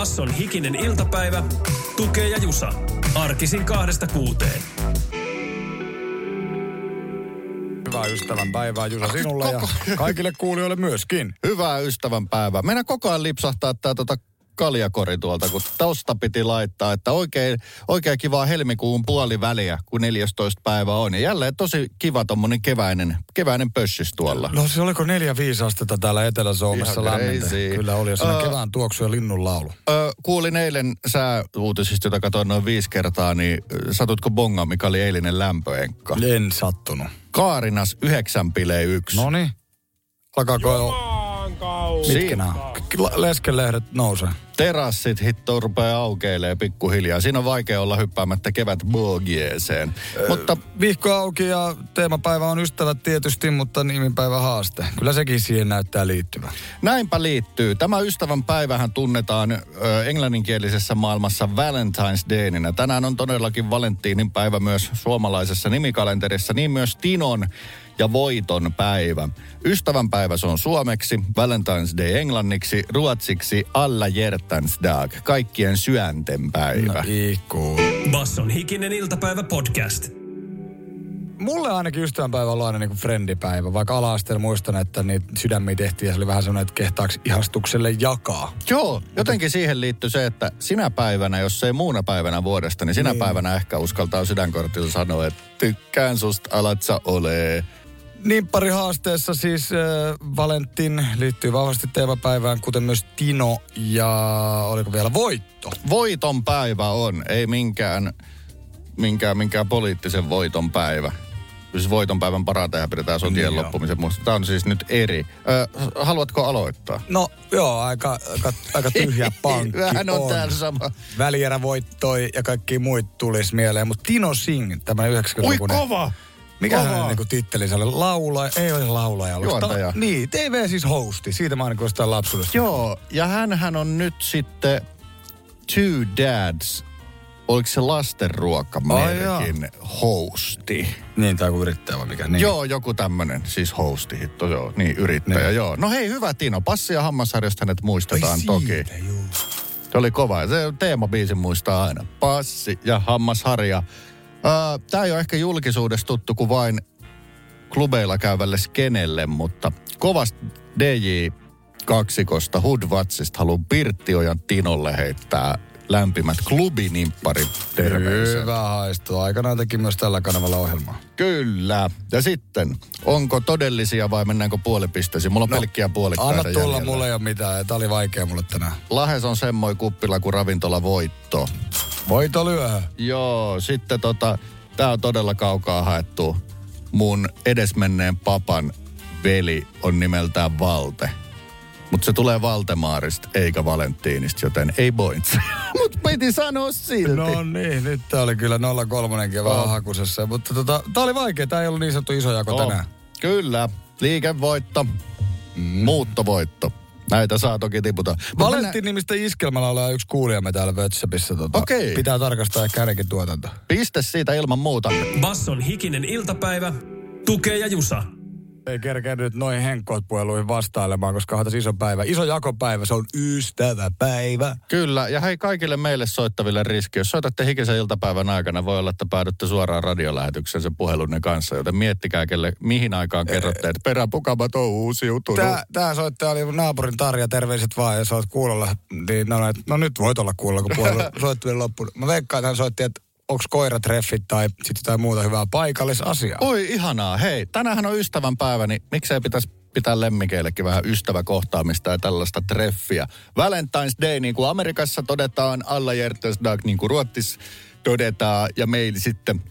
Basson hikinen iltapäivä. Tukee ja Jusa. Arkisin kahdesta kuuteen. Hyvää ystävän päivää Jusa sinulle ja kaikille kuulijoille myöskin. Hyvää ystävän päivää. Meidän koko ajan lipsahtaa tää tota kaljakori tuolta, kun tosta piti laittaa, että oikein, oikein kivaa helmikuun puoliväliä, kun 14 päivä on. Ja jälleen tosi kiva tommonen keväinen, keväinen pössis tuolla. No se oliko neljä viisi astetta täällä Etelä-Suomessa lämmintä? Kyllä oli, ja siinä Ö, kevään tuoksu ja linnun laulu. Ö, kuulin eilen sääuutisista, jota katsoin noin viisi kertaa, niin satutko bonga, mikä oli eilinen lämpöenkka? En sattunut. Kaarinas 9,1. Noni. Alkaako jo... Mitkä Siinä. nämä? K- Leskelehdet nousee. Terassit hitto rupeaa aukeilee pikkuhiljaa. Siinä on vaikea olla hyppäämättä kevät bogieeseen. Mutta Vihko auki ja teemapäivä on ystävät tietysti, mutta nimipäivä haaste. Kyllä sekin siihen näyttää liittyvän. Näinpä liittyy. Tämä ystävän päivähän tunnetaan ö, englanninkielisessä maailmassa Valentine's Dayna. Tänään on todellakin Valentiinin päivä myös suomalaisessa nimikalenterissa, niin myös Tinon ja voiton päivä. Ystävän päivä se on suomeksi, Valentine's Day englanniksi, ruotsiksi Alla hjärtans dag, kaikkien syönten päivä. No, Iku. Basson hikinen iltapäivä podcast. Mulle ainakin ystävänpäivä on aina niinku friendipäivä, vaikka ala muistan, että niitä sydämiä tehtiin ja se oli vähän semmoinen, että kehtaako ihastukselle jakaa. Joo, jotenkin siihen liittyy se, että sinä päivänä, jos ei muuna päivänä vuodesta, niin sinä Niin. päivänä ehkä uskaltaa sydänkortilla sanoa, että tykkään susta, alat sä ole. Nimppari haasteessa siis äh, Valentin liittyy vahvasti teemapäivään, kuten myös Tino ja oliko vielä voitto. Voiton päivä on, ei minkään, minkään, minkään poliittisen voiton päivä. Siis voiton päivän parataja pidetään sotien Niin loppumisen muista. Tämä on siis nyt eri. Ö, haluatko aloittaa? No joo, aika, aika, aika tyhjä pankki Vähän on täällä sama. Välierä voittoi ja kaikki muut tulisi mieleen, mutta Tino Singh, tämä 90 Ui kova! Mikä Kova. hänen niinku tittelinsä oli? Laulaja, ei ole laulaja ollut. Juontaja. Ta- niin, TV siis hosti. Siitä mä ainakin jostain lapsuudesta. Joo, ja hän on nyt sitten Two Dads, oliko se lastenruokamerkin hosti? Niin, tai joku yrittäjä vai mikä. Niin. Joo, joku tämmönen, siis hosti, hitto, joo, niin yrittäjä, Niin. joo. No hei, hyvä Tino, passi ja hammasharjasta hänet muistetaan Ai toki. siitä, juu. Se oli kova, se teemabiisin muistaa aina. Passi ja hammasharja. Tämä ei ole ehkä julkisuudessa tuttu kuin vain klubeilla käyvälle skenelle, mutta kovasta DJ kaksikosta Hoodwatsista haluan Pirttiojan Tinolle heittää lämpimät klubinimpparit terveiset. Hyvä haistu. Aikanaan teki myös tällä kanavalla ohjelmaa. Kyllä. Ja sitten, onko todellisia vai mennäänkö puolipisteisiin? Mulla on no, pelkkiä puolikkaita Anna tulla, jäljellä. mulle ei ole mitään. Tää oli vaikea mulle tänään. Lahes on semmoinen kuppila kuin ravintola voitto. Voito lyö. Joo, sitten tota, tää on todella kaukaa haettu. Mun edesmenneen papan veli on nimeltään Valte. Mutta se tulee Valtemaarista eikä Valenttiinista, joten ei points. Mut piti sanoa silti. No niin, nyt tää oli kyllä 03 vähän Oh. hakusessa. Mutta tota, tää oli vaikea. Tää ei ollut niin sanottu iso jako Oh, tänään. Kyllä. Liikevoitto, mm. muuttovoitto. Näitä saa toki tiputa. Valentin nimistä iskelmällä ollaan yksi kuulijamme täällä WhatsAppissa. Tota, Okei. Pitää tarkastaa ehkä hänenkin tuotanto. Piste siitä ilman muuta. Basson hikinen iltapäivä. Tukee ja Jusa. Ei kerkenyt noihin henkkoot puheluihin vastailemaan, koska on iso päivä. Iso jakopäivä, se on ystäväpäivä. Kyllä, ja hei kaikille meille soittaville riski. Jos soitatte hikisen iltapäivän aikana, voi olla, että päädytte suoraan radiolähetykseen sen puhelunne kanssa, joten miettikää, kelle, mihin aikaan kerrotte, että peräpukamat on uusiutunut. Tää, tää soittaja oli mun naapurin Tarja, terveiset vaan, ja sä oot kuulolla. Niin, no, et, no nyt voit olla kuulolla, kun puhelu soittaminen loppui. Mä veikkaan, että hän soitti, että onko koiratreffit tai sitten jotain muuta hyvää paikallisasiaa. Oi ihanaa, hei, tänähän on ystävän päivä, niin miksei pitäisi pitää lemmikeillekin vähän ystäväkohtaamista ja tällaista treffiä. Valentine's Day, niin kuin Amerikassa todetaan, alla Dag, niin kuin Ruottis todetaan, ja meillä sitten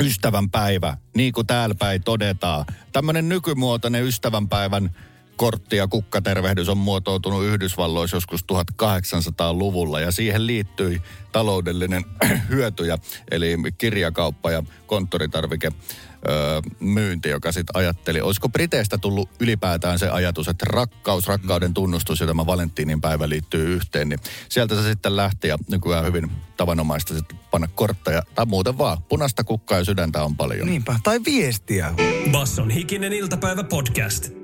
ystävänpäivä, niin kuin täällä päin todetaan. Tämmöinen nykymuotoinen ystävänpäivän kortti- ja kukkatervehdys on muotoutunut Yhdysvalloissa joskus 1800-luvulla ja siihen liittyi taloudellinen hyötyjä, eli kirjakauppa ja konttoritarvike öö, myynti, joka sitten ajatteli, olisiko Briteistä tullut ylipäätään se ajatus, että rakkaus, rakkauden tunnustus ja tämä Valentiinin päivä liittyy yhteen, niin sieltä se sitten lähti ja nykyään hyvin tavanomaista sitten panna kortteja tai muuten vaan. Punaista kukkaa ja sydäntä on paljon. Niinpä. Tai viestiä. Basson hikinen iltapäivä podcast.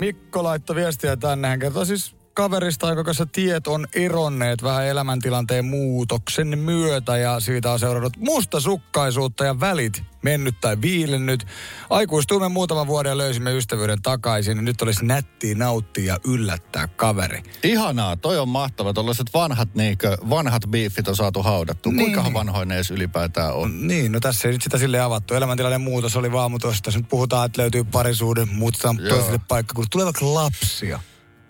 Mikko laittoi viestiä tänne. Hän kertoo siis kaverista, joka kanssa tiet on eronneet vähän elämäntilanteen muutoksen myötä ja siitä on seurannut mustasukkaisuutta ja välit mennyt tai viilennyt. Aikuistuimme muutaman vuoden ja löysimme ystävyyden takaisin. Nyt olisi nättiä nauttia ja yllättää kaveri. Ihanaa, toi on mahtava. Tuollaiset vanhat, niinkö, vanhat biifit on saatu haudattu. Niin. Kuinka vanhoin ne edes ylipäätään on? Niin, no tässä ei nyt sitä sille avattu. Elämäntilanteen muutos oli vaan, mutta jos nyt puhutaan, että löytyy parisuuden, muutetaan toiselle paikka, kun tulee vaikka lapsia.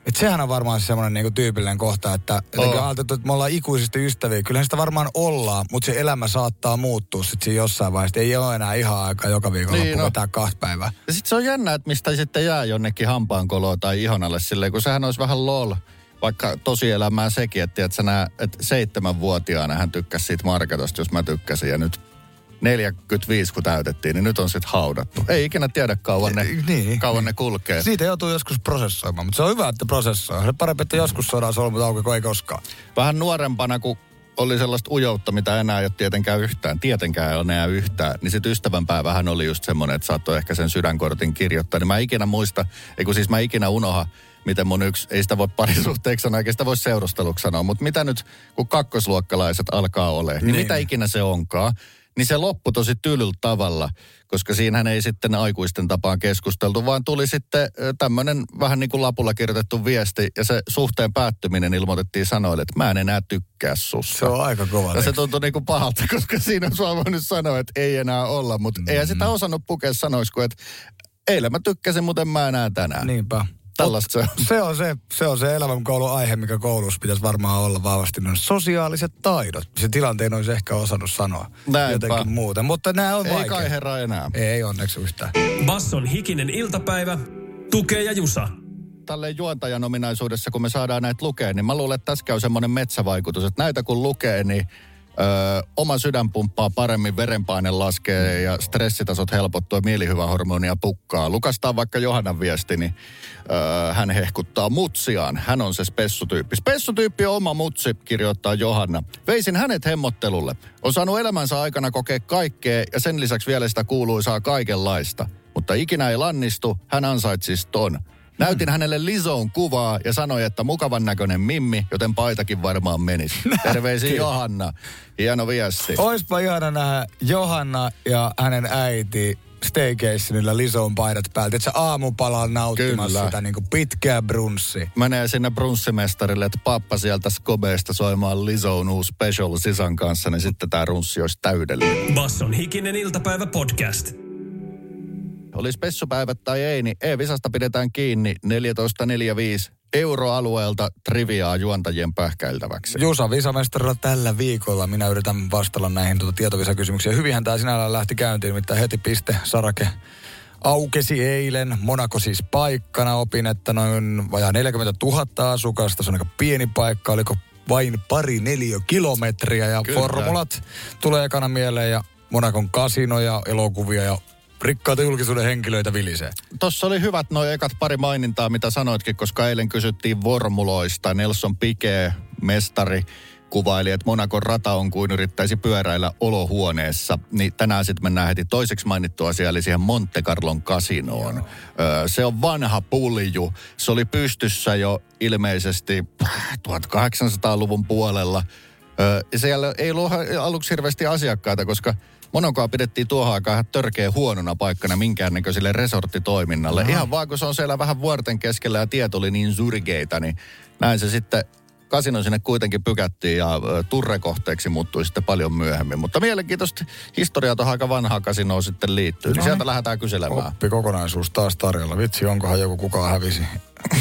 Et sehän on varmaan semmoinen niinku tyypillinen kohta, että jotenkin ajateltu, että me ollaan ikuisesti ystäviä. Kyllähän sitä varmaan ollaan, mutta se elämä saattaa muuttua sitten siinä jossain vaiheessa. Ei ole enää ihan aikaa joka viikolla Niin, no. kahta päivää. Ja sitten se on jännä, että mistä sitten jää jonnekin hampaankoloon tai ihonalle silleen, kun sehän olisi vähän lol. Vaikka tosielämää sekin, että, sä nää, että seitsemänvuotiaana hän tykkäsi siitä Marketosta, jos mä tykkäsin. Ja nyt 45 kun täytettiin, niin nyt on sitten haudattu. Ei ikinä tiedä kauan ne, Niin. kauan ne kulkee. Siitä joutuu joskus prosessoimaan, mutta se on hyvä, että prosessoi. Se parempi, että joskus saadaan solmut auki, kuin ei koskaan. Vähän nuorempana, kun oli sellaista ujoutta, mitä enää ei ole tietenkään yhtään, tietenkään ei ole enää yhtään, niin sitten ystävänpäivähän oli just semmoinen, että saattoi ehkä sen sydänkortin kirjoittaa. Niin mä ikinä muista, ei kun siis mä ikinä unoha, miten mun yksi, ei sitä voi parisuhteeksi sanoa, eikä sitä voi seurusteluksi sanoa, mutta mitä nyt, kun kakkosluokkalaiset alkaa olemaan, niin, Niin. mitä ikinä se onkaan, niin se loppui tosi tylyllä tavalla, koska siinähän ei sitten aikuisten tapaan keskusteltu, vaan tuli sitten tämmöinen vähän niin kuin lapulla kirjoitettu viesti, ja se suhteen päättyminen ilmoitettiin sanoille, että mä en enää tykkää susta. Se on aika kova. Ja se tuntui niinku pahalta, koska siinä sua voinut sanoa, että ei enää olla. Mutta mm. eihän sitä osannut pukea sanoiksi, kun että eilen mä tykkäsin, mutta en mä enää tänään. Niinpä. Tällaista se on. Se on se, se on se elämänkoulun aihe, mikä koulussa pitäisi varmaan olla vahvasti. Ne sosiaaliset taidot. Se tilanteen olisi ehkä osannut sanoa Näinpä. jotenkin muuten. Mutta nämä on Ei vaikeita. kai herra enää. Ei onneksi yhtään. Basson hikinen iltapäivä. Tukee ja Jusa. Tälleen juontajan ominaisuudessa, kun me saadaan näitä lukea, niin mä luulen, että tässä käy semmoinen metsävaikutus, että näitä kun lukee, niin Öö, oma sydän pumppaa paremmin, verenpaine laskee ja stressitasot helpottuu ja mielihyvähormonia pukkaa. Lukastaan vaikka Johannan viesti, niin öö, hän hehkuttaa mutsiaan. Hän on se spessutyyppi. Spessutyyppi on oma mutsi, kirjoittaa Johanna. Veisin hänet hemmottelulle. On saanut elämänsä aikana kokea kaikkea ja sen lisäksi vielä sitä kuuluisaa kaikenlaista. Mutta ikinä ei lannistu, hän ansaitsisi ton. Näytin hänelle Lisoon kuvaa ja sanoi, että mukavan näköinen mimmi, joten paitakin varmaan menisi. Terveisiin Johanna. Hieno viesti. Oispa ihana nähdä Johanna ja hänen äiti staycationilla Lisoon paidat päältä. Että se aamupalaa nauttimassa Kyllä. sitä niin kuin pitkää brunssia. Menee sinne brunssimestarille, että pappa sieltä Skobeesta soimaan Lisoon uusi special sisan kanssa, niin sitten tämä runssi olisi täydellinen. Basson hikinen iltapäivä podcast. Oli spessupäivät tai ei, niin E-visasta pidetään kiinni 14.45 euroalueelta triviaa juontajien pähkäiltäväksi. Jusa Visamestarilla tällä viikolla. Minä yritän vastata näihin tuota tietovisakysymyksiin. Hyvinhän tämä sinällään lähti käyntiin, nimittäin heti piste Sarake aukesi eilen. Monaco siis paikkana. Opin, että noin vajaa 40 000 asukasta. Se on aika pieni paikka. Oliko vain pari neljä kilometriä ja Kyllä. formulat tulee ekana mieleen ja Monakon kasinoja, elokuvia ja rikkaita julkisuuden henkilöitä vilisee. Tuossa oli hyvät noin ekat pari mainintaa, mitä sanoitkin, koska eilen kysyttiin vormuloista. Nelson Piquet, mestari, kuvaili, että Monakon rata on kuin yrittäisi pyöräillä olohuoneessa. Niin tänään sitten mennään heti toiseksi mainittu asia, eli siihen Monte Carlon kasinoon. Öö, se on vanha pulju. Se oli pystyssä jo ilmeisesti 1800-luvun puolella. Öö, siellä ei ollut aluksi hirveästi asiakkaita, koska Monacoa pidettiin tuohon aikaan ihan törkeä huonona paikkana minkäännäköiselle resorttitoiminnalle. Aha. Ihan vaan kun se on siellä vähän vuorten keskellä ja tiet oli niin surgeita, niin näin se sitten kasino sinne kuitenkin pykättiin ja turrekohteeksi muuttui sitten paljon myöhemmin. Mutta mielenkiintoista historiaa tuohon aika vanhaa kasinoa sitten liittyy. Niin No sieltä niin. lähdetään kyselemään. Oppi kokonaisuus taas tarjolla. Vitsi, onkohan joku kukaan hävisi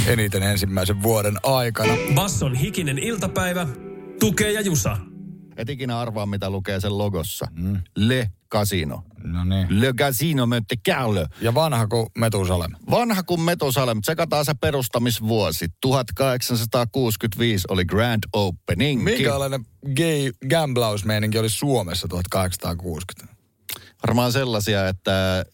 eniten ensimmäisen vuoden aikana. Basson hikinen iltapäivä. Tukee ja Jusa. Et ikinä arvaa, mitä lukee sen logossa. Mm. Le Casino. No niin. Le Casino Monte Carlo. Ja vanha kuin Metusalem. Vanha kuin Metusalem, tsekataan se perustamisvuosi. 1865 oli Grand Opening. Minkälainen gay gamblausmeininki oli Suomessa 1860? Varmaan sellaisia, että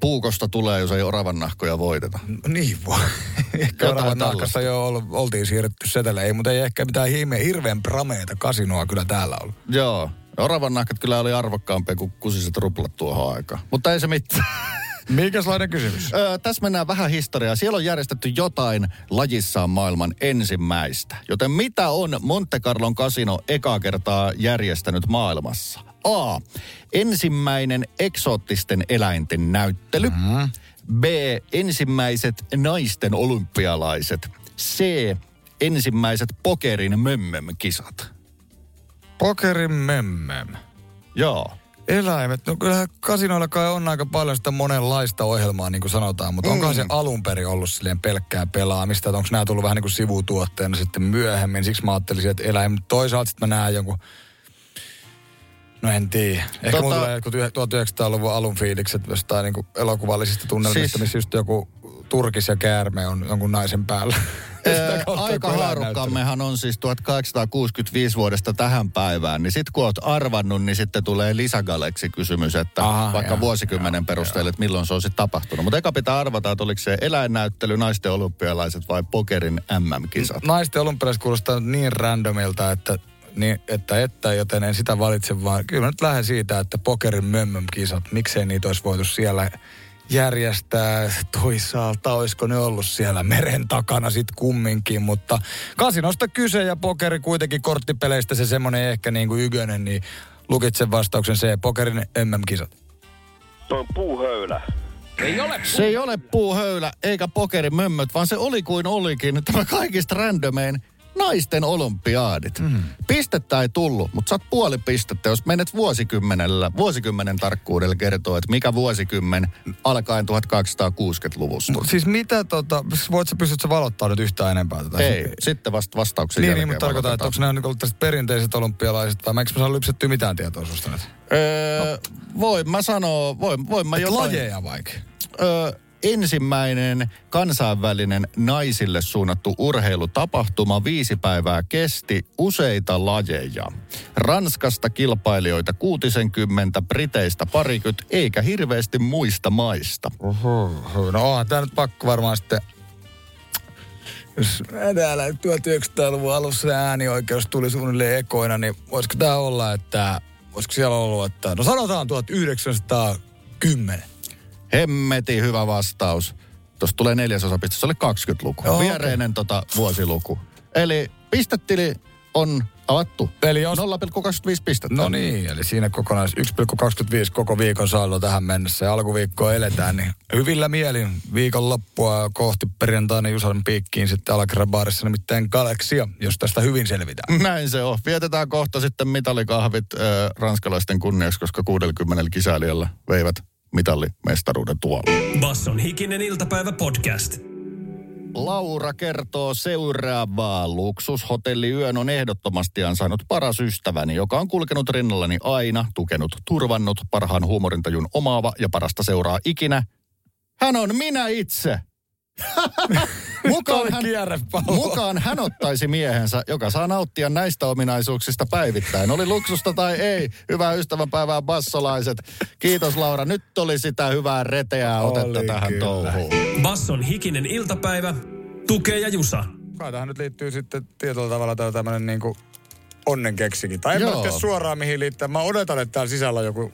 puukosta tulee, jos ei oravan nahkoja voiteta. No niin voi. ehkä Jotain oravan nahkassa jo ol- oltiin siirretty seteleihin, mutta ei ehkä mitään hime, hirveän prameita kasinoa kyllä täällä ollut. Joo. Oravan nahkat kyllä oli arvokkaampia kuin kusiset ruplat tuohon aikaan. Mutta ei se mitään. Mikäslainen kysymys? Öö, tässä mennään vähän historiaa. Siellä on järjestetty jotain lajissaan maailman ensimmäistä. Joten mitä on Monte Carlon kasino ekaa kertaa järjestänyt maailmassa? A. Ensimmäinen eksoottisten eläinten näyttely. Mm-hmm. B. Ensimmäiset naisten olympialaiset. C. Ensimmäiset pokerin mömmöm-kisat. Pokerin memmem. Joo. Eläimet, no kyllähän kasinoilla kai on aika paljon sitä monenlaista ohjelmaa, niin kuin sanotaan, mutta onkohan se alun perin ollut silleen pelkkää pelaamista, että onko nämä tullut vähän niin kuin sivutuotteena sitten myöhemmin, siksi mä ajattelisin, että eläimet, toisaalta sitten mä näen jonkun, no en tiedä, ehkä tota... mulla tulee jotkut 1900-luvun alun fiilikset jostain niin elokuvallisista tunnelmista, Siis- missä just joku turkis ja käärme on jonkun naisen päällä. Aika haarukkammehan on siis 1865 vuodesta tähän päivään, niin sit kun oot arvannut, niin sitten tulee lisägaleksi-kysymys, että Aha, vaikka joo, vuosikymmenen perusteella, että milloin se on sitten tapahtunut. Mutta eka pitää arvata, että oliko se eläinnäyttely, naisten olympialaiset vai pokerin MM-kisat. naisten olympialaiset kuulostaa niin randomilta, että, niin, että, että, joten en sitä valitse, vaan kyllä mä nyt lähden siitä, että pokerin mömmöm kisat, miksei niitä olisi voitu siellä järjestää. Toisaalta olisiko ne ollut siellä meren takana sit kumminkin, mutta kasinosta kyse ja pokeri kuitenkin korttipeleistä se semmonen ehkä niin kuin ykönen, niin lukitsen vastauksen C, pokerin MM-kisat. Se on puuhöylä. Se ei ole puuhöylä eikä pokerin mömmöt, vaan se oli kuin olikin tämä kaikista randomein naisten olympiaadit. Mm. Pistettä ei tullut, mutta saat puoli pistettä, jos menet vuosikymmenellä, vuosikymmenen tarkkuudella kertoo, että mikä vuosikymmen alkaen 1260-luvusta. Mut siis mitä tota, voit sä pystyt sä valottaa nyt yhtään enempää tätä? Ei, sitten vasta vastauksen Niin, niin mutta tarkoitan, että onko nämä nyt ollut perinteiset olympialaiset, vai mä eikö mä saa lypsettyä mitään tietoa susta nyt? Öö, voin mä sanoa, voin, voin mä Et jotain... lajeja vaikka. Öö, ensimmäinen kansainvälinen naisille suunnattu urheilutapahtuma viisi päivää kesti useita lajeja. Ranskasta kilpailijoita 60, Briteistä parikymmentä, eikä hirveästi muista maista. Oho, no onhan tää nyt pakko varmaan sitten... Täällä 1900-luvun alussa äänioikeus tuli suunnilleen ekoina, niin voisiko tää olla, että... Voisiko siellä ollut, että... No sanotaan 1910. Hemmeti hyvä vastaus. Tuosta tulee neljäsosa piste, se oli 20-luku. Joo, Viereinen tota, vuosiluku. Eli pistetili on avattu. Eli jos... 0,25 pistettä. No niin, eli siinä kokonais 1,25 koko viikon saldo tähän mennessä ja alkuviikkoa eletään, niin hyvillä mielin viikon loppua kohti perjantaina Jusan piikkiin sitten Alakrabaarissa nimittäin Galaksia, jos tästä hyvin selvitään. Näin se on. Vietetään kohta sitten mitalikahvit äh, ranskalaisten kunniaksi, koska 60 kisailijalla veivät mitallimestaruuden tuolla. Basson hikinen iltapäivä podcast. Laura kertoo seuraavaa. Luksushotelliyön on ehdottomasti ansainnut paras ystäväni, joka on kulkenut rinnallani aina, tukenut, turvannut, parhaan huumorintajun omaava ja parasta seuraa ikinä. Hän on minä itse. mukaan, hän, mukaan hän ottaisi miehensä, joka saa nauttia näistä ominaisuuksista päivittäin. Oli luksusta tai ei. Hyvää ystävänpäivää bassolaiset. Kiitos Laura. Nyt oli sitä hyvää reteää otetta Oli tähän kyllä. touhuun. Basson hikinen iltapäivä. Tukee ja Jusa. Kai tähän nyt liittyy sitten tietyllä tavalla tämmöinen niinku onnenkeksikin. Tai en mä Joo. suoraan mihin liittää. Mä odotan, että täällä sisällä on joku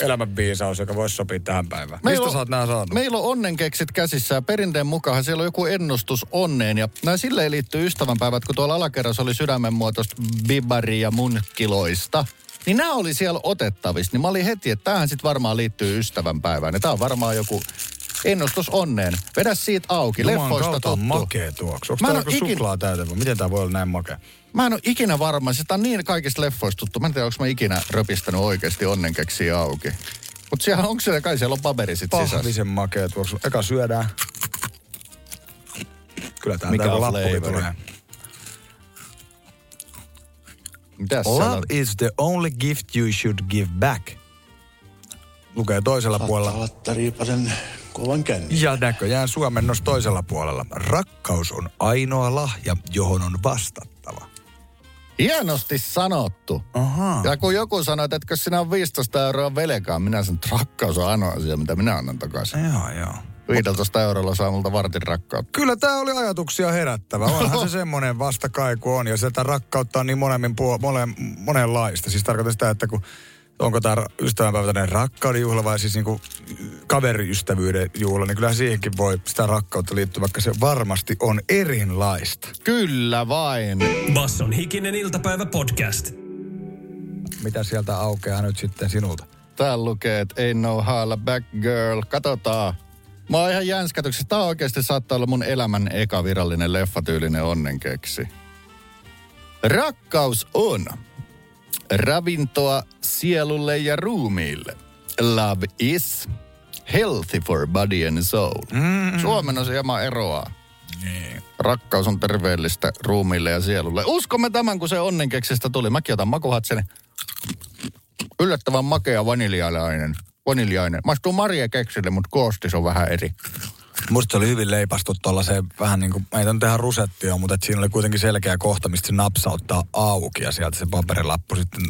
elämänviisaus, joka voisi sopia tähän päivään. Mistä sä oot nää saanut? Meillä on onnenkeksit käsissä ja perinteen mukaan siellä on joku ennustus onneen. Ja näin silleen liittyy ystävänpäivät, kun tuolla alakerrassa oli sydämenmuotoista bibari ja munkkiloista. Niin nämä oli siellä otettavissa. Niin mä olin heti, että tämähän sitten varmaan liittyy ystävänpäivään. Ja tää on varmaan joku ennustus onneen. Vedä siitä auki. Jumalan Leffoista kautta on tuttu. makea tuoksu. Onko Mä en tää oo joku ikin- suklaatäyte vai miten tää voi olla näin makea? Mä en ole ikinä varma. Sitä on niin kaikista leffoista tuttu. Mä en tiedä, onko mä ikinä röpistänyt oikeasti onnenkeksiä auki. Mutta siellä onko siellä, kai siellä on paperi sit sisässä. Pahvisen makea tuoksu. Eka syödään. Kyllä tää Mikä on lappukin tulee. Mitäs on? Love is the only gift you should give back. lukee toisella puolella. Saattaa Riipasen kovan känni. Ja näköjään suomennos toisella puolella. Rakkaus on ainoa lahja, johon on vastattava. Hienosti sanottu. Aha. Ja kun joku sanoo, että etkö sinä on 15 euroa velkaa, minä että rakkaus on ainoa asia, mitä minä annan takaisin. Joo, joo. 15 eurolla saa multa vartin rakkautta. Kyllä tämä oli ajatuksia herättävä. Onhan se semmoinen vastakaiku on. Ja sitä rakkautta on niin puol- mone, monenlaista. Siis tarkoitan sitä, että kun onko tämä ystävänpäivä tämmöinen rakkauden juhla vai siis niinku kaveriystävyyden juhla, niin kyllähän siihenkin voi sitä rakkautta liittyä, vaikka se varmasti on erilaista. Kyllä vain. Basson hikinen iltapäivä podcast. Mitä sieltä aukeaa nyt sitten sinulta? Täällä lukee, että ei no holla back girl. Katsotaan. Mä oon ihan jänskätyksessä. Tää oikeasti saattaa olla mun elämän eka virallinen leffatyylinen onnenkeksi. Rakkaus on ravintoa sielulle ja ruumiille. Love is healthy for body and soul. Mm. Suomen on se hieman eroaa. Niin. Rakkaus on terveellistä ruumiille ja sielulle. Uskomme tämän, kun se onnenkeksistä tuli. Mäkin otan makuhatseni. Yllättävän makea vaniljainen. Vaniljainen. Maistuu Maria keksille, mutta koostis on vähän eri. Musta se oli hyvin leipastu tuollaiseen vähän niin kuin, ei tämä tehdä rusettia, mutta et siinä oli kuitenkin selkeä kohta, mistä se napsauttaa auki ja sieltä se paperilappu sitten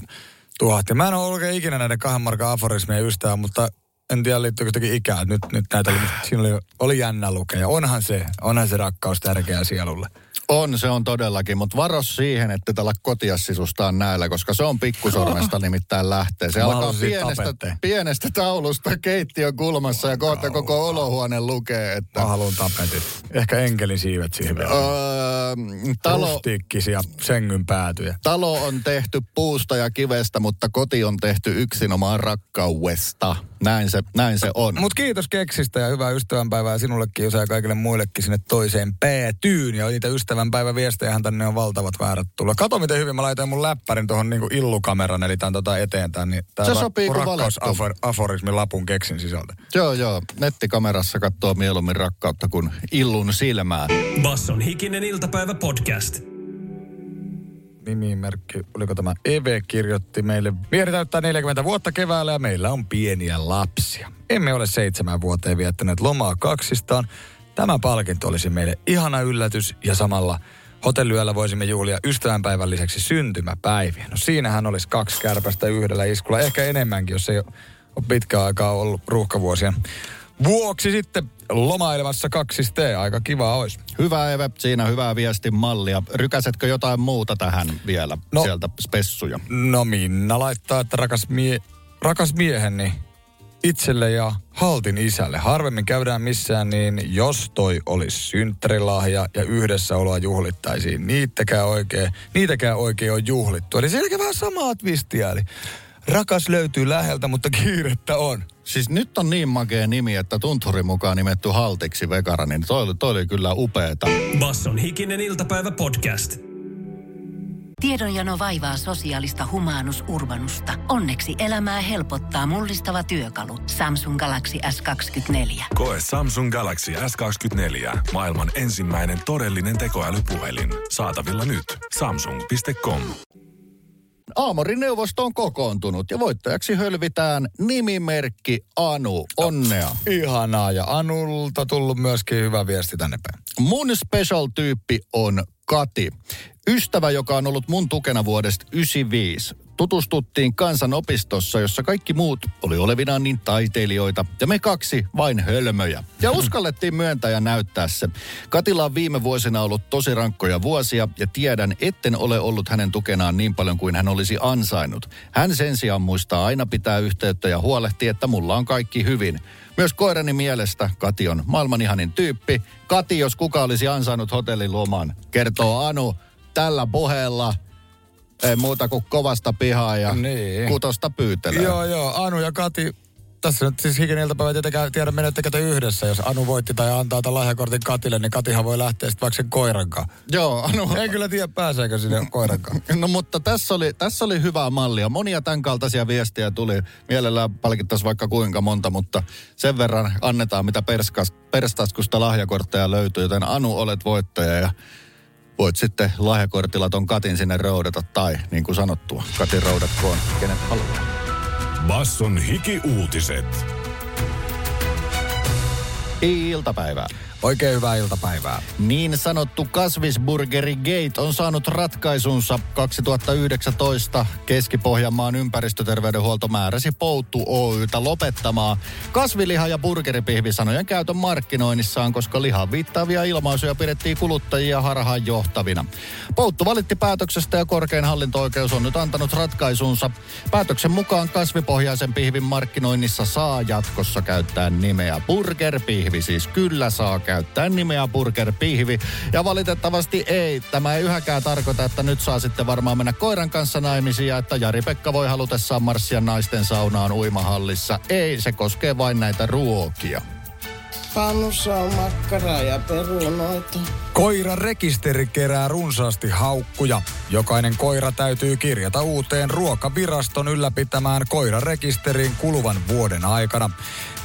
tuhahti. Mä en ole oikein ikinä näiden kahden markan aforismien ystävä, mutta en tiedä liittyykö jotenkin ikää. Nyt, nyt näitä oli, siinä oli, oli jännä lukea. Onhan se, onhan se rakkaus tärkeä sielulle. On, se on todellakin, mutta varo siihen, että tällä kotia sisustaa näillä, koska se on pikkusormesta nimittäin lähtee. Se alkaa pienestä, pienestä taulusta keittiön kulmassa ja kohta koko olohuone lukee, että Mä haluan tapetit. Ehkä enkelin siivet siihen vielä. öö, talo, Rustiikkisia sängyn päätyjä. talo on tehty puusta ja kivestä, mutta koti on tehty yksinomaan rakkaudesta. Näin se, näin se on. Mut kiitos keksistä ja hyvää ystävänpäivää sinullekin Jusa, ja kaikille muillekin sinne toiseen päätyyn. Ja niitä ystävänpäiväviestejähän tänne on valtavat väärät tulla. Kato miten hyvin mä laitoin mun läppärin tuohon niinku illukameran, eli tän tota eteen tän. Niin tää Se ra- sopii kuin rakkausaforismin lapun keksin sisältä. Joo, joo. Nettikamerassa katsoo mieluummin rakkautta kuin illun silmää. Basson hikinen iltapäivä podcast. Nimimerkki, oliko tämä Eve, kirjoitti meille. Mieri täyttää 40 vuotta keväällä ja meillä on pieniä lapsia. Emme ole seitsemän vuoteen viettäneet lomaa kaksistaan. Tämä palkinto olisi meille ihana yllätys ja samalla hotelliyöllä voisimme juhlia ystävänpäivän lisäksi syntymäpäiviä. No siinähän olisi kaksi kärpästä yhdellä iskulla, ehkä enemmänkin, jos ei ole pitkään aikaa ollut ruuhkavuosia. Vuoksi sitten lomailemassa kaksiste, aika kiva olisi. Hyvä Eve, siinä hyvää viestin mallia. Rykäsetkö jotain muuta tähän vielä No. sieltä spessuja? No Minna laittaa, että rakas, mie- rakas mieheni itselle ja haltin isälle. Harvemmin käydään missään, niin jos toi olisi synttärilahja ja yhdessäoloa juhlittaisiin, niitäkään oikein, niitäkään oikein on juhlittu. Eli selkeä vähän samaa twistiä, eli rakas löytyy läheltä, mutta kiirettä on. Siis nyt on niin makea nimi, että tunturin mukaan nimetty haltiksi vekara, niin toi, oli- toi oli kyllä upeeta. Basson hikinen iltapäivä podcast. Tiedonjano vaivaa sosiaalista humanus urbanusta. Onneksi elämää helpottaa mullistava työkalu. Samsung Galaxy S24. Koe Samsung Galaxy S24. Maailman ensimmäinen todellinen tekoälypuhelin. Saatavilla nyt. Samsung.com. Aamorin neuvosto on kokoontunut ja voittajaksi hölvitään nimimerkki Anu. Onnea. Ihanaa ja Anulta tullut myöskin hyvä viesti tänne päin. Mun special-tyyppi on Kati. Ystävä, joka on ollut mun tukena vuodesta 95. Tutustuttiin kansanopistossa, jossa kaikki muut oli olevinaan niin taiteilijoita ja me kaksi vain hölmöjä. Ja uskallettiin myöntää ja näyttää se. Katilla on viime vuosina ollut tosi rankkoja vuosia ja tiedän, etten ole ollut hänen tukenaan niin paljon kuin hän olisi ansainnut. Hän sen sijaan muistaa aina pitää yhteyttä ja huolehtii, että mulla on kaikki hyvin. Myös koirani mielestä Kati on maailman ihanin tyyppi. Kati, jos kuka olisi ansainnut hotelliloman, kertoo Anu tällä puheella. Ei muuta kuin kovasta pihaa ja Niin. kutosta pyytelee. Joo, joo. Anu ja Kati, tässä nyt siis hikinen iltapäivä tietenkään tiedä, menettekö te yhdessä. Jos Anu voitti tai antaa tämän lahjakortin Katille, niin Katihan voi lähteä sitten vaikka sen koirankaan. Joo, Anu. En kyllä tiedä, pääseekö sinne koirankaan. No mutta tässä oli, tässä oli hyvää mallia. Monia tämän kaltaisia viestiä tuli. Mielellään palkittaisiin vaikka kuinka monta, mutta sen verran annetaan, mitä perskas, perstaskusta lahjakortteja löytyy. Joten Anu, olet voittaja ja voit sitten lahjakortilla ton Katin sinne roudata. Tai niin kuin sanottua, Katin roudatkoon kenet haluaa. Basson hiki-uutiset. Iltapäivää. Oikein hyvää iltapäivää. Niin sanottu kasvisburgeri Gate on saanut ratkaisunsa 2019. Keski-Pohjanmaan ympäristöterveydenhuolto määräsi Pouttu Oytä lopettamaan kasviliha- ja burgeripihvisanojen käytön markkinoinnissaan, koska lihan viittaavia ilmaisuja pidettiin kuluttajia harhaan johtavina. Pouttu valitti päätöksestä ja korkein hallinto-oikeus on nyt antanut ratkaisunsa. Päätöksen mukaan kasvipohjaisen pihvin markkinoinnissa saa jatkossa käyttää nimeä burgerpihvi, siis kyllä saa käyttää nimeä Burger Pihvi. Ja valitettavasti ei. Tämä ei yhäkään tarkoita, että nyt saa sitten varmaan mennä koiran kanssa naimisiin ja että Jari-Pekka voi halutessaan marssia naisten saunaan uimahallissa. Ei, se koskee vain näitä ruokia. Pannussa on makkaraa ja perunoita. Koiran rekisteri kerää runsaasti haukkuja. Jokainen koira täytyy kirjata uuteen ruokaviraston ylläpitämään koirarekisteriin kuluvan vuoden aikana.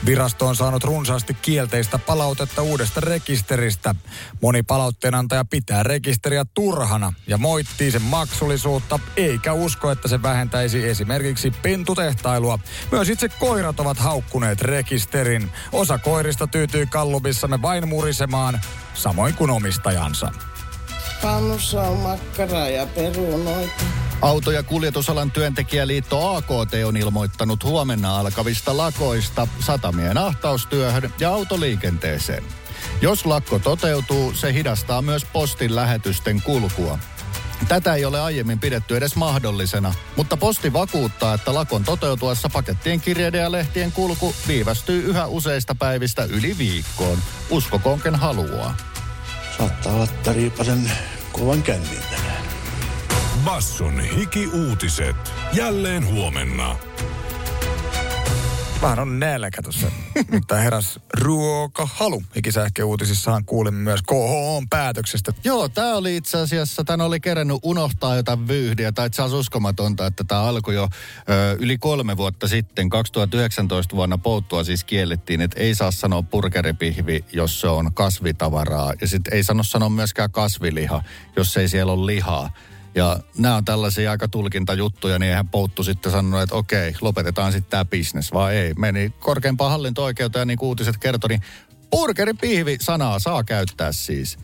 Virasto on saanut runsaasti kielteistä palautetta uudesta rekisteristä. Moni palautteenantaja pitää rekisteriä turhana ja moittii sen maksullisuutta, eikä usko, että se vähentäisi esimerkiksi pentutehtailua. Myös itse koirat ovat haukkuneet rekisterin. Osa koirista tyytyy kallubissamme vain murisemaan, samoin kuin omistajansa. Pannussa on makkaraa ja perunoita. Auto- ja kuljetusalan työntekijäliitto AKT on ilmoittanut huomenna alkavista lakoista satamien ahtaustyöhön ja autoliikenteeseen. Jos lakko toteutuu, se hidastaa myös postin lähetysten kulkua. Tätä ei ole aiemmin pidetty edes mahdollisena, mutta posti vakuuttaa, että lakon toteutuessa pakettien kirjeiden ja lehtien kulku viivästyy yhä useista päivistä yli viikkoon. Uskokonken haluaa. Saattaa olla että riipasen kovan kännin tänään. Basson hiki-uutiset. Jälleen huomenna. Vähän on nälkä tuossa. Mutta heräs ruokahalu. Ikisähkö-uutisissahan kuulimme myös KHOn päätöksestä. Joo, tämä oli itse asiassa, tämän oli kerännyt unohtaa jotain vyyhdiä, tai itse asiassa uskomatonta, että tämä alkoi jo ö, yli kolme vuotta sitten, 2019 vuonna pouttua siis kiellettiin, että ei saa sanoa burgeripihvi, jos se on kasvitavaraa, ja sitten ei sano sanoa myöskään kasviliha, jos ei siellä ole lihaa. Ja nämä on tällaisia aika tulkintajuttuja, niin eihän Pouttu sitten sanonut, että okei, lopetetaan sitten tämä bisnes, vaan ei. Meni korkeimpaan hallinto-oikeuteen, niin kuin uutiset kertoi, niin burgeripihvi sanaa saa käyttää siis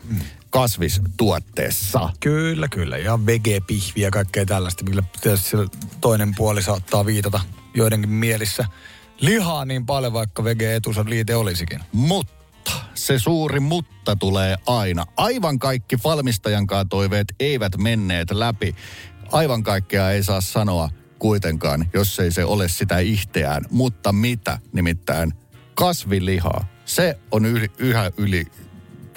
kasvistuotteessa. Kyllä, kyllä. Ja vegepihviä ja kaikkea tällaista, millä tietysti toinen puoli saattaa viitata joidenkin mielissä lihaa niin paljon, vaikka vege-etusan liite olisikin. Mutta se suuri mutta tulee aina. Aivan kaikki valmistajankaan toiveet eivät menneet läpi. Aivan kaikkea ei saa sanoa kuitenkaan, jos ei se ole sitä ihteään. Mutta mitä? Nimittäin kasvilihaa. Se on yli, yhä yli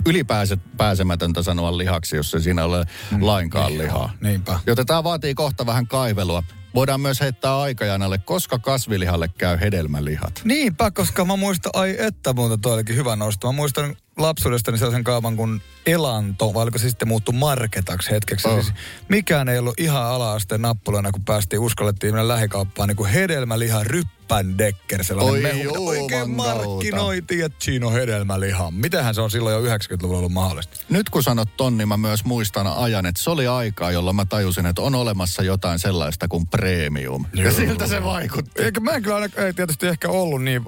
ylipääsemätöntä sanoa lihaksi, jos ei siinä ole lainkaan lihaa. Niinpä. Joten tämä vaatii kohta vähän kaivelua. Voidaan myös heittää aikajanalle, koska kasvilihalle käy hedelmälihat. Niinpä, koska mä muistan, ai että muuta toi hyvä nosto. Mä muistan lapsuudestani sellaisen kaavan kuin Elanto, vai oliko se sitten muuttu Marketaksi hetkeksi. Oh. Siis mikään ei ollut ihan ala-asteen nappulana, kun päästiin, uskallettiin mennä lähikauppaan, niin kuin hedelmäliha ryppändekker, sellainen Oi mehu. mitä Oikein markkinoitiin, että siinä on hedelmäliha. Mitähän se on silloin jo 90-luvulla ollut mahdollista? Nyt kun sanot ton, niin mä myös muistan ajan, että se oli aikaa, jolloin mä tajusin, että on olemassa jotain sellaista kuin premium. Ja siltä se vaikutti. Eikä mä en kyllä aina, ei tietysti ehkä ollut niin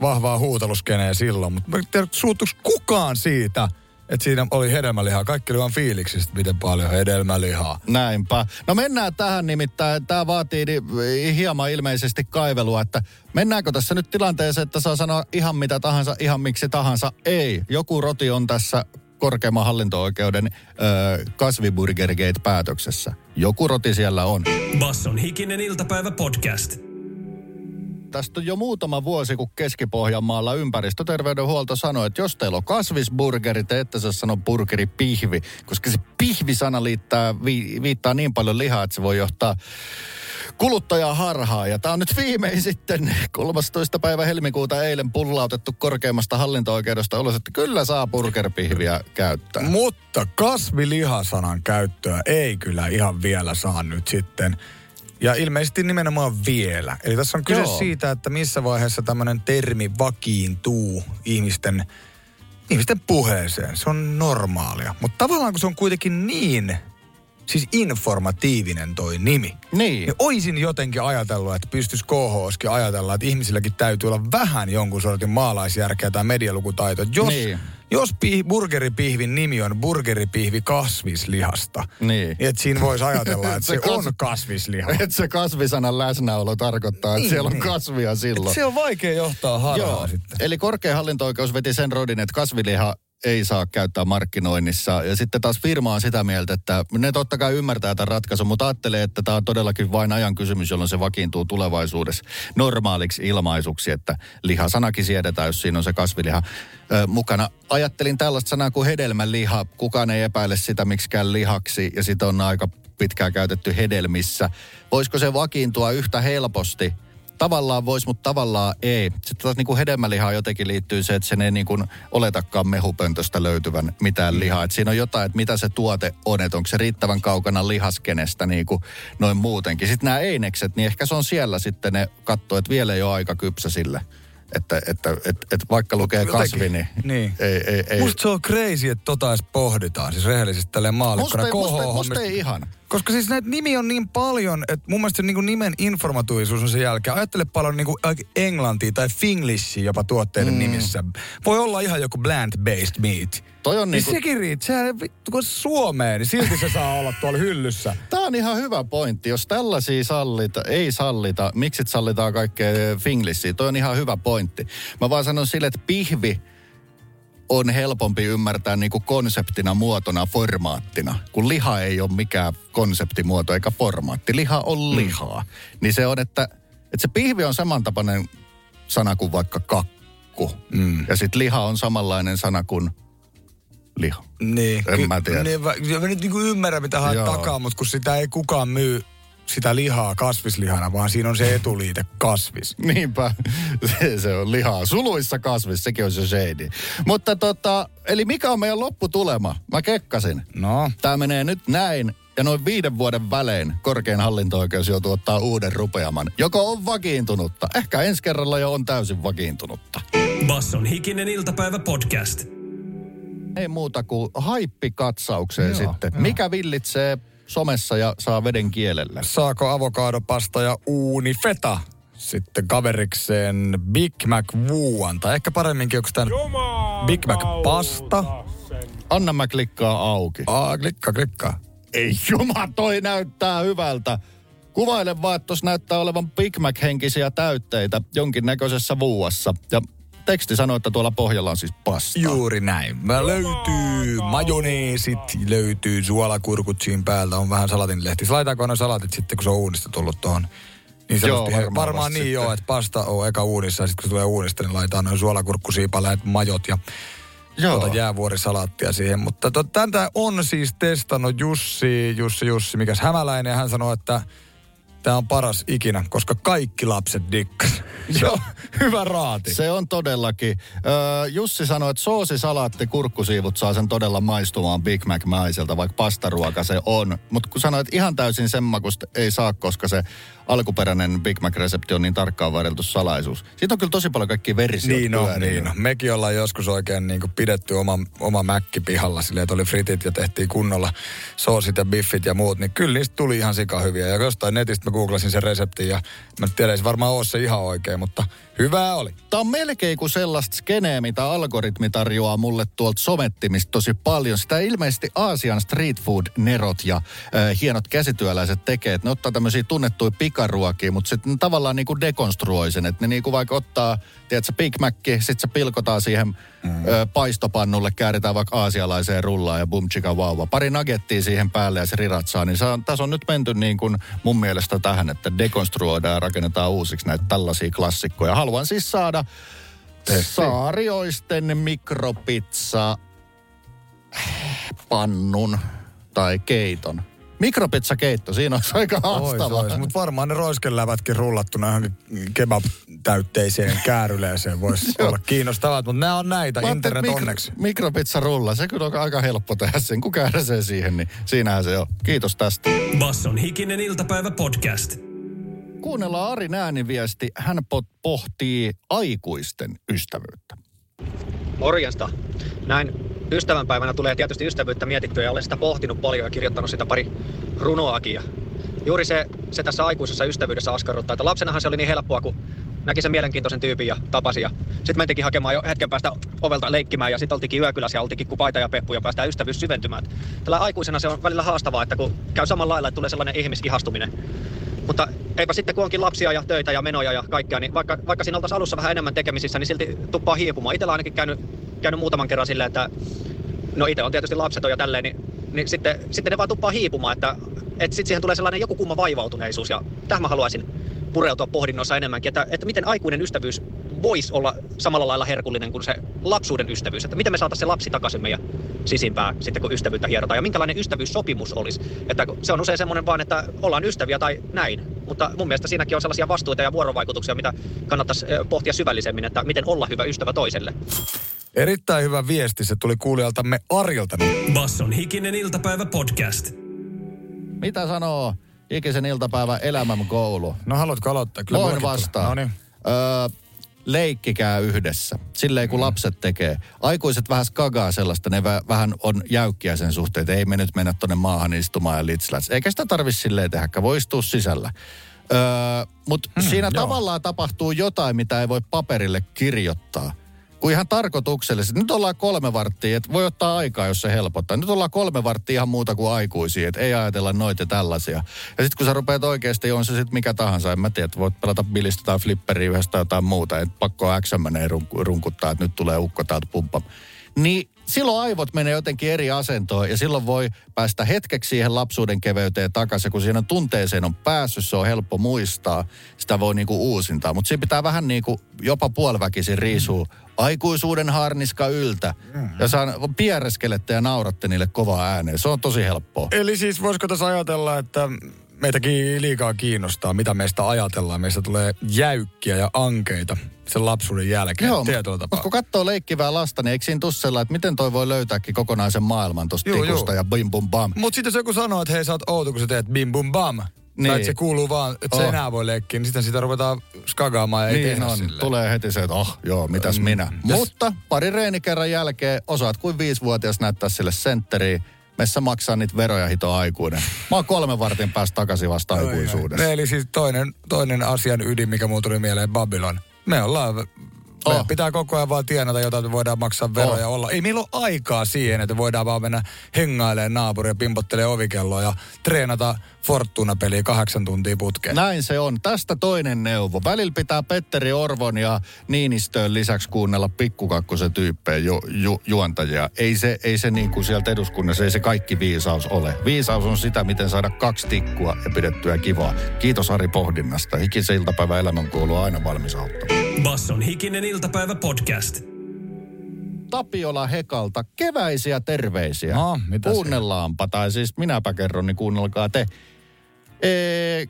vahvaa huuteluskeneä silloin, mutta mä en tiedä, suuttuiko kukaan siitä, että siinä oli hedelmälihaa. Kaikki oli vaan fiiliksistä, miten paljon hedelmälihaa. Näinpä. No mennään tähän nimittäin. Tämä vaatii hieman ilmeisesti kaivelua, että mennäänkö tässä nyt tilanteeseen, että saa sanoa ihan mitä tahansa, ihan miksi tahansa. Ei. Joku roti on tässä korkeimman hallinto-oikeuden ö, kasviburgergate-päätöksessä. Joku roti siellä on. Basson hikinen iltapäivä podcast. Tästä on jo muutama vuosi, kun Keski-Pohjanmaalla ympäristöterveydenhuolto sanoi, että jos teillä on kasvisburgeri, te ette saa sanoa burgeripihvi, koska se pihvi-sana liittää, vi, viittaa niin paljon lihaa, että se voi johtaa kuluttajaa harhaa. Ja tämä on nyt viimein sitten 13. päivä helmikuuta eilen pullautettu korkeimmasta hallinto-oikeudesta ulos, että kyllä saa burgerpihviä käyttää. Mutta kasvilihasanan käyttöä ei kyllä ihan vielä saa nyt sitten. Ja ilmeisesti nimenomaan vielä. Eli tässä on kyse Joo. siitä, että missä vaiheessa tämmöinen termi vakiintuu ihmisten, ihmisten puheeseen. Se on normaalia. Mutta tavallaan kun se on kuitenkin niin siis informatiivinen toi nimi. Niin. Ja oisin jotenkin ajatellut, että pystyisi KHSkin ajatella, että ihmisilläkin täytyy olla vähän jonkun sortin maalaisjärkeä tai medialukutaito. Jos, Niin. jos pih, burgeripihvin nimi on burgeripihvi kasvislihasta, Niin. että siinä voisi ajatella, että se, Se kas- on kasvisliha. Että se kasvisanan läsnäolo tarkoittaa, että Niin, siellä on niin. kasvia silloin. Et se on vaikea johtaa harhaa Joo, sitten. eli korkein hallinto-oikeus veti sen rodin, että kasviliha ei saa käyttää markkinoinnissa. Ja sitten taas firma on sitä mieltä, että ne totta kai ymmärtää tämän ratkaisun, mutta ajattelee, että tämä on todellakin vain ajan kysymys, jolloin se vakiintuu tulevaisuudessa normaaliksi ilmaisuksi, että lihasanakin siedetään, jos siinä on se kasviliha ö, mukana. Ajattelin tällaista sanaa kuin hedelmäliha. Kukaan ei epäile sitä miksikään lihaksi ja sitä on aika pitkään käytetty hedelmissä. Voisiko se vakiintua yhtä helposti tavallaan voisi, mutta tavallaan ei. Sitten taas niin kuin hedelmälihaan jotenkin liittyy se, että sen ei niin kuin oletakaan mehupöntöstä löytyvän mitään Mm. lihaa. Että siinä on jotain, että mitä se tuote on, että onko se riittävän kaukana lihaskenestä niin kuin noin muutenkin. Sitten nämä einekset, niin ehkä se on siellä sitten ne katsoo, että vielä ei ole aika kypsä sille. Että, että, että, että vaikka lukee Jotenkin, kasvi, niin, niin. ei, ei, ei. Musta se on crazy, että tota edes pohditaan, siis rehellisesti tälleen maallikkona. Musta ei- musta KH musta ei ihan. Koska siis näitä nimi on niin paljon, että mun mielestä niin nimen informatuisuus on sen jälkeen. Ajattele paljon niin englantia tai finglishia jopa tuotteiden mm. nimissä. Voi olla ihan joku plant-based meat. Toi on Niin niinku- sekin riittää. Sehän vittu kun Suomeen, niin silti se saa olla tuolla hyllyssä. Tämä on ihan hyvä pointti. Jos tällaisia sallita, ei sallita, miksi sallitaan kaikkea finglissiä? Toi on ihan hyvä pointti. Mä vaan sanon sille, että pihvi on helpompi ymmärtää niin kuin konseptina, muotona, formaattina. Kun liha ei ole mikään konseptimuoto eikä formaatti. Liha on lihaa. Niin se on, että, että se pihvi on samantapainen sana kuin vaikka kakku. Mm. Ja sitten liha on samanlainen sana kuin liha. Niin. En ky- mä tiedä. Niin, mä, mä nyt niin ymmärrän, mitä haet Joo. takaa, mutta kun sitä ei kukaan myy sitä lihaa kasvislihana, vaan siinä on se etuliite kasvis. Niinpä, se, se on lihaa. Suluissa kasvis, sekin on se shady. Mutta tota, eli mikä on meidän lopputulema? Mä kekkasin. No. Tämä menee nyt näin, ja noin viiden vuoden välein korkein hallinto-oikeus joutuu ottaa uuden rupeaman. Joko on vakiintunutta, ehkä ensi kerralla jo on täysin vakiintunutta. Basson hikinen iltapäivä podcast. Ei muuta kuin haippikatsaukseen Joo, sitten. joo. Mikä villitsee somessa ja saa veden kielelle? Saako avokadopasta ja uuni feta sitten kaverikseen Big Mac Wuan, tai ehkä paremminkin onko tämän Big Mac pasta? Anna mä klikkaa auki. Aa, klikkaa, klikkaa. Ei juma, toi näyttää hyvältä. Kuvaile vaan, että tuossa näyttää olevan Big Mac-henkisiä täytteitä jonkinnäköisessä vuuassa. Ja teksti sanoo, että tuolla pohjalla on siis pasta. Juuri näin. Mä löytyy majoneesit, löytyy suolakurkut siinä päältä, on vähän salatinlehti. Laitaanko ne salatit sitten, kun se on uunista tullut tuohon? Niin Joo, varmaan varmaan niin sitten. joo, että pasta on eka uunissa ja sitten kun se tulee uunista, niin laitetaan noin suolakurkkusiipaleet, majot ja Joo. tuota jäävuorisalaattia siihen. Mutta to, tätä on siis testannut Jussi, Jussi, Jussi, mikäs hämäläinen. Ja hän sanoi, että tämä on paras ikinä, koska kaikki lapset dikkas. On hyvä raati. Se on todellakin. Jussi sanoi, että soosi, salaatti, kurkkusiivut saa sen todella maistumaan Big Mac-maiselta, vaikka pastaruoka se on. Mutta kun sanoit, että ihan täysin sen ei saa, koska se alkuperäinen Big Mac-resepti on niin tarkkaan varjeltu salaisuus. Siitä on kyllä tosi paljon kaikkia versioita Niin on, pyörinyt. niin on. Mekin ollaan joskus oikein niin kuin pidetty oma, oma mäkki pihalla silleen, että oli fritit ja tehtiin kunnolla soosit ja biffit ja muut, niin kyllä niistä tuli ihan sika hyviä. Ja jostain netistä mä googlasin sen reseptin ja mä en tiedä, ei se varmaan ole se ihan oikein, mutta hyvää oli. Tämä on melkein kuin sellaista skeneä, mitä algoritmi tarjoaa mulle tuolta somettimista tosi paljon. Sitä ilmeisesti Aasian street food nerot ja äh, hienot käsityöläiset tekee. Että ne ottaa tämmöisiä tunnettuja pikaruokia, mutta sitten tavallaan niinku dekonstruoi sen. Että ne niinku vaikka ottaa, tiedätkö, Big Mac, sitten se pilkotaan siihen mm. ö, paistopannulle, kääritään vaikka aasialaiseen rullaan ja bum chika vauva. Pari nagettia siihen päälle ja se riratsaa. Niin se on, tässä on nyt menty niin kuin mun mielestä tähän, että dekonstruoidaan ja rakennetaan uusiksi näitä tällaisia klassikkoja. Haluan siis saada saarioisten mikropizza pannun tai keiton. Mikropizza-keitto, siinä olisi aika haastavaa. Mutta varmaan ne roiskelävätkin rullattuna johonkin kebab-täytteiseen kääryleeseen voisi olla kiinnostavat, mutta nämä on näitä, Mä internet että onneksi. Mikropizza rulla, se kyllä on aika helppo tehdä sen. Kun kääräsee siihen, niin siinähän se on. Kiitos tästä. Basson hikinen iltapäivä podcast. Kuunnellaan Arin ääniviesti. Hän po- pohtii aikuisten ystävyyttä. Morjesta. Näin ystävänpäivänä tulee tietysti ystävyyttä mietittyä ja olen sitä pohtinut paljon ja kirjoittanut sitä pari runoakin. Ja juuri se, se tässä aikuisessa ystävyydessä askarruttaa, että lapsenahan se oli niin helppoa, kun näki sen mielenkiintoisen tyypin ja tapasi. Ja sitten mentikin hakemaan jo hetken päästä ovelta leikkimään ja sitten oltikin yökylässä ja oltikin kuin paita ja peppu ja päästään ystävyys syventymään. Tällä aikuisena se on välillä haastavaa, että kun käy samalla lailla, että tulee sellainen ihmisihastuminen. Mutta eipä sitten kun onkin lapsia ja töitä ja menoja ja kaikkea, niin vaikka, vaikka siinä oltaisiin alussa vähän enemmän tekemisissä, niin silti tuppaa hiipumaan. Itellä ainakin käynyt, käynyt muutaman kerran silleen, että no itse on tietysti lapseton ja tälleen, niin, niin sitten, sitten ne vaan tuppaa hiipumaan, että, että sitten siihen tulee sellainen joku kumma vaivautuneisuus ja tähän mä haluaisin pureutua pohdinnossa enemmänkin, että, että miten aikuinen ystävyys voisi olla samalla lailla herkullinen kuin se lapsuuden ystävyys. Että miten me saataisiin se lapsi takaisin meidän sisimpää sitten, kun ystävyyttä hierotaan. Ja minkälainen ystävyyssopimus olisi. Että se on usein semmoinen vaan, että ollaan ystäviä tai näin. Mutta mun mielestä siinäkin on sellaisia vastuita ja vuorovaikutuksia, mitä kannattaisi pohtia syvällisemmin, että miten olla hyvä ystävä toiselle. Erittäin hyvä viesti, se tuli kuulijaltamme Arjolta. Basson hikinen iltapäivä podcast. Mitä sanoo ikisen iltapäivä elämän koulu? No haluatko aloittaa? Kyllä Voin vastaa. No niin. Öö, leikkikää yhdessä. Silleen kun lapset tekee. Aikuiset vähän skagaa sellaista, ne vä- vähän on jäykkiä sen suhteen, että ei me nyt mennä tonne maahan istumaan ja litsläts. Eikä sitä tarvi silleen tehdä, voi istua sisällä. Öö, Mutta hmm, siinä joo. tavallaan tapahtuu jotain, mitä ei voi paperille kirjoittaa. Kun ihan tarkoituksellisesti. Nyt ollaan kolme varttia, että voi ottaa aikaa, jos se helpottaa. Nyt ollaan kolme varttia ihan muuta kuin aikuisia, että ei ajatella noita tällaisia. Ja sitten kun sä rupeat oikeasti, on se sitten mikä tahansa, en mä tiedä, että voit pelata bilistä tai flipperiä yhdessä tai jotain muuta, että pakko X menee runk- runkuttaa, että nyt tulee ukko täältä pumppa. Niin silloin aivot menee jotenkin eri asentoon ja silloin voi päästä hetkeksi siihen lapsuuden keveyteen takaisin. Kun siinä tunteeseen on päässyt, se on helppo muistaa. Sitä voi niinku uusintaa. Mutta siinä pitää vähän niinku jopa puoliväkisin riisua aikuisuuden harniska yltä. Ja saan piereskelette ja nauratte niille kovaa ääneen. Se on tosi helppoa. Eli siis voisiko tässä ajatella, että meitäkin liikaa kiinnostaa, mitä meistä ajatellaan. Meistä tulee jäykkiä ja ankeita sen lapsuuden jälkeen Joo, tietyllä mutta tapaa. kun katsoo leikkivää lasta, niin eikö siinä tussella, että miten toi voi löytääkin kokonaisen maailman tuosta tikusta juu. ja bim bum bam. Mutta sitten jos joku sanoo, että hei sä oot outo, kun sä teet bim bum bam. Niin. Tai että se kuuluu vaan, että se Oh. enää voi leikkiä, niin sitten sitä ruvetaan skagaamaan ja ei niin tehdä on, silleen. tulee heti se, että oh, joo, mitäs Mm. minä. Ja s- Mutta pari reenikerran jälkeen osaat kuin viisivuotias näyttää sille sentteriin. Messä maksaa niitä veroja hito aikuinen. Mä oon kolmen vartin päästä takaisin vasta aikuisuudessa. Eli siis toinen, toinen asian ydin, mikä mulla tuli mieleen, Babylon. Me ollaan, me Oh. pitää koko ajan vaan tienata jotain, että voidaan maksaa veroja Oh. olla. Ei meillä ole aikaa siihen, että voidaan vaan mennä hengailemaan naapuria, pimpottelee ovikelloa ja treenata Fortuna-peliä kahdeksan tuntia putkeen. Näin se on. Tästä toinen neuvo. Välillä pitää Petteri Orvon ja Niinistöön lisäksi kuunnella pikkukakkosen tyyppejä ju, ju, juontajia. Ei se, ei se niin kuin sieltä eduskunnassa, ei se kaikki viisaus ole. Viisaus on sitä, miten saada kaksi tikkua ja pidettyä kivaa. Kiitos Ari pohdinnasta. Hikisen iltapäivä elämän kuuluu aina valmis auttamaan. Basson hikinen iltapäivä podcast. Tapiola Hekalta keväisiä terveisiä. No, mitä Kuunnellaanpa, tai siis minäpä kerron, niin kuunnelkaa te. Ee,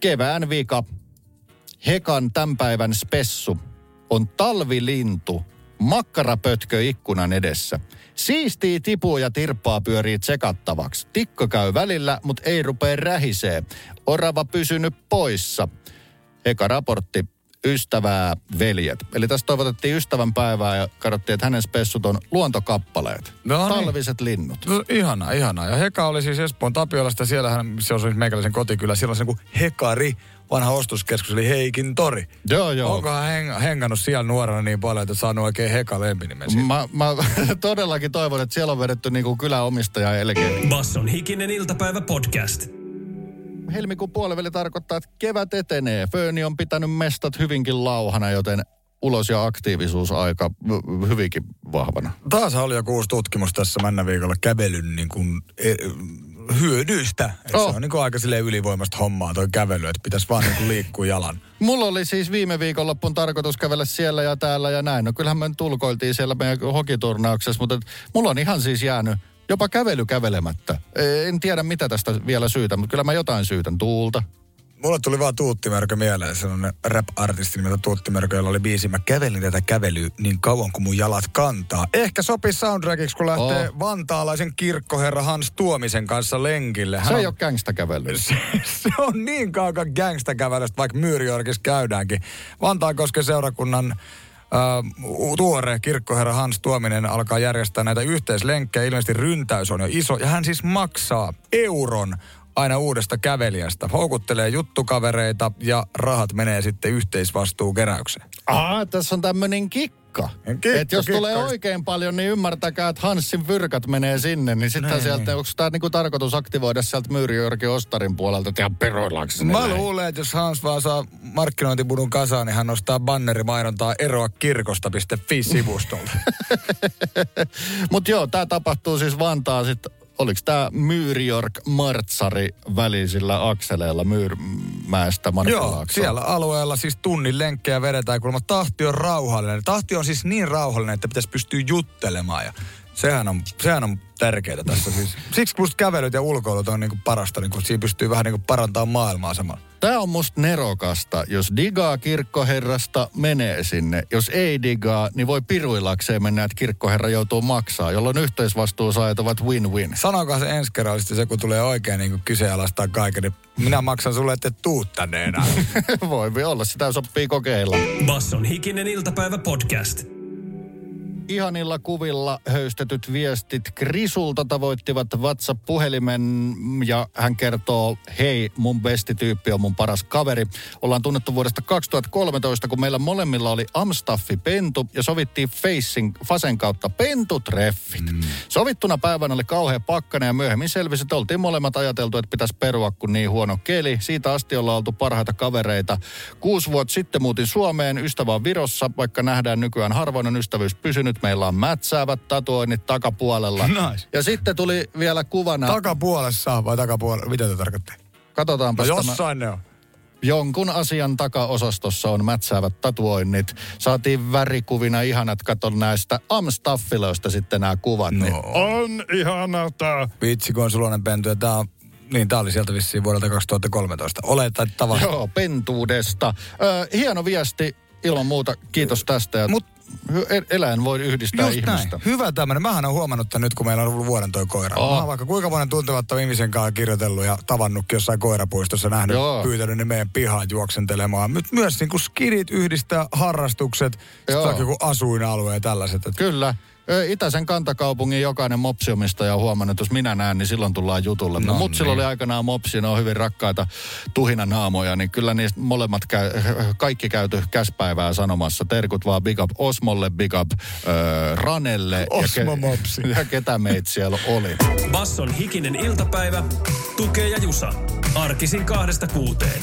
kevään vika. Hekan tämän päivän spessu on talvilintu, makkarapötkö ikkunan edessä. Siistii tipua ja tirppaa pyörii tsekattavaksi. Tikko käy välillä, mutta ei rupee rähisee. Orava pysynyt poissa. Eka raportti, ystävää veljet. Eli tässä toivotettiin ystävän päivää ja katsottiin, että hänen spessut on luontokappaleet. No niin. Talviset linnut. No, ihana, ihana. Ja Heka oli siis Espoon Tapiolasta, siellähän se on siis meikäläisen kotikylä, siellä on se kuin Hekari, vanha ostoskeskus, eli Heikin tori. Joo, joo. Onkohan heng, hengannut siellä nuorena niin paljon, että saanut oikein Heka lempinimen siitä? Mä, mä todellakin toivon, että siellä on vedetty niinku kyläomistaja elkein. Basson hikinen iltapäivä podcast. Helmikuun puoliväli tarkoittaa, että kevät etenee. Fööni on pitänyt mestat hyvinkin lauhana, joten ulos- ja aktiivisuusaika hy- hyvinkin vahvana. Taas oli joku uusi tutkimus tässä männä viikolla kävelyn niin kuin, e, hyödyistä. Et Oh. Se on niin kuin aika ylivoimasta hommaa toi kävely, että pitäisi vaan niin kuin liikkua jalan. Mulla oli siis viime viikonloppuun tarkoitus kävellä siellä ja täällä ja näin. No kyllähän me tulkoiltiin siellä meidän hokiturnauksessa, mutta et mulla on ihan siis jäänyt jopa kävely kävelemättä. En tiedä mitä tästä vielä syytä, mutta kyllä mä jotain syytän. Tuulta. Mulle tuli vaan Tuuttimörkö mieleen, sellainen rap-artisti nimeltä Tuuttimörkö, jolla oli biisi. Mä kävelin tätä kävelyä niin kauan kuin mun jalat kantaa. Ehkä sopii soundtrackiksi, kun lähtee Oh. vantaalaisen kirkkoherra Hans Tuomisen kanssa lenkille. Hän Se on- ei ole gangsta-kävely. se, se on niin kaukan gangsta-kävelystä, vaikka Myyriorkissa käydäänkin. Vantaankosken seurakunnan Uh, tuore kirkkoherra Hans Tuominen alkaa järjestää näitä yhteislenkkejä. Ilmeisesti ryntäys on jo iso. Ja hän siis maksaa euron aina uudesta kävelijästä. Houkuttelee juttukavereita ja rahat menee sitten yhteisvastuukeräykseen. Aa, tässä on tämmöinen kikka. Kikka, Et jos kikka. tulee oikein paljon, niin ymmärtäkää, että Hanssin fyrkat menee sinne. Niin sitten sieltä, onko tämä niinku tarkoitus aktivoida sieltä Myyri Ostarin puolelta, että ihan peroillaanko sinne Mä näin? luulen, että jos Hans vaan saa markkinointibudun kasaan, niin hän nostaa bannerimainontaa eroa kirkosta.fi-sivustolta. Mutta joo, tämä tapahtuu siis Vantaa sitten, oliko tämä Myyriork Martsari välisillä akseleilla Myyrmäestä Joo, siellä alueella siis tunnin lenkkejä vedetään, kuulemma tahti on rauhallinen. Tahti on siis niin rauhallinen, että pitäisi pystyä juttelemaan ja sehän on, sehän on tärkeää tässä siis. Siksi musta kävelyt ja ulkoilut on niinku parasta, niinku, siinä pystyy vähän niinku parantamaan maailmaa samalla. Tämä on musta nerokasta. Jos digaa kirkkoherrasta, menee sinne. Jos ei digaa, niin voi piruillakseen mennä, että kirkkoherra joutuu maksaa, jolloin yhteisvastuusaajat ovat win-win. Sanokaa se ensi kerralla sitten se, kun tulee oikein niinku kyseenalaistaa kaiken, niin minä maksan sulle, että et tuu tänne enää. voi olla, sitä sopii kokeilla. Basson hikinen iltapäivä podcast. Ihanilla kuvilla höystetyt viestit Krisulta tavoittivat WhatsApp-puhelimen ja hän kertoo, hei, mun bestityyppi on mun paras kaveri. Ollaan tunnettu vuodesta 2013, kun meillä molemmilla oli Amstaffi pentu ja sovittiin Facing, Fasen kautta pentutreffit. Mm. Sovittuna päivänä oli kauhea pakkane ja myöhemmin selvisi, että oltiin molemmat ajateltu, että pitäisi perua, kun niin huono keli. Siitä asti ollaan oltu parhaita kavereita. Kuusi vuotta sitten muutin Suomeen, ystävä on Virossa, vaikka nähdään nykyään harvoin on ystävyys pysynyt. Meillä on mätsäävät tatuoinnit takapuolella. Nice. Ja sitten tuli vielä kuvana, Takapuolessa vai takapuolella? Mitä te tarkoittaa? katsotaanpa No tämä. jossain ne on. Jonkun asian takaosastossa on mätsäävät tatuoinnit. Saatiin värikuvina ihanat, katon näistä Amstaffiloista sitten nämä kuvat. No. Niin on ihanaa tää. Vitsi, kun on sulonen pentu ja tää on, niin tää oli sieltä vissiin vuodelta 2013. Oletan, että tavallaan. Joo, pentuudesta. Ö, hieno viesti ilman muuta. Kiitos tästä. Ja Mut- hy- eläin voi yhdistää Just näin. ihmistä. Hyvä tämmöinen. Mähän on huomannut tämän nyt, kun meillä on ollut vuoden toi koira. Oh. Mä oon vaikka kuinka monen tuntemattoman ihmisen kanssa kirjoitellut ja tavannutkin jossain koirapuistossa nähnyt, Joo. pyytänyt ne meidän pihaan juoksentelemaan. My- myös niin kuin skidit yhdistää harrastukset, sitten joku asuinalue ja tällaiset. Et Kyllä. Ö, Itäisen kantakaupungin jokainen mopsiomistaja on huomannut, että jos minä näen, niin silloin tullaan jutulle. No, No Mutsilla niin. oli aikanaan mopsi, ne on hyvin rakkaita tuhinanaamoja, niin kyllä niistä molemmat käy, kaikki käyty käspäivää sanomassa. Terkut vaan big up Osmolle, big up ö, Ranelle. Osmo ja, mopsi. ja ketä meitä siellä oli. Basson hikinen iltapäivä, tukee ja jusa. Arkisin kahdesta kuuteen.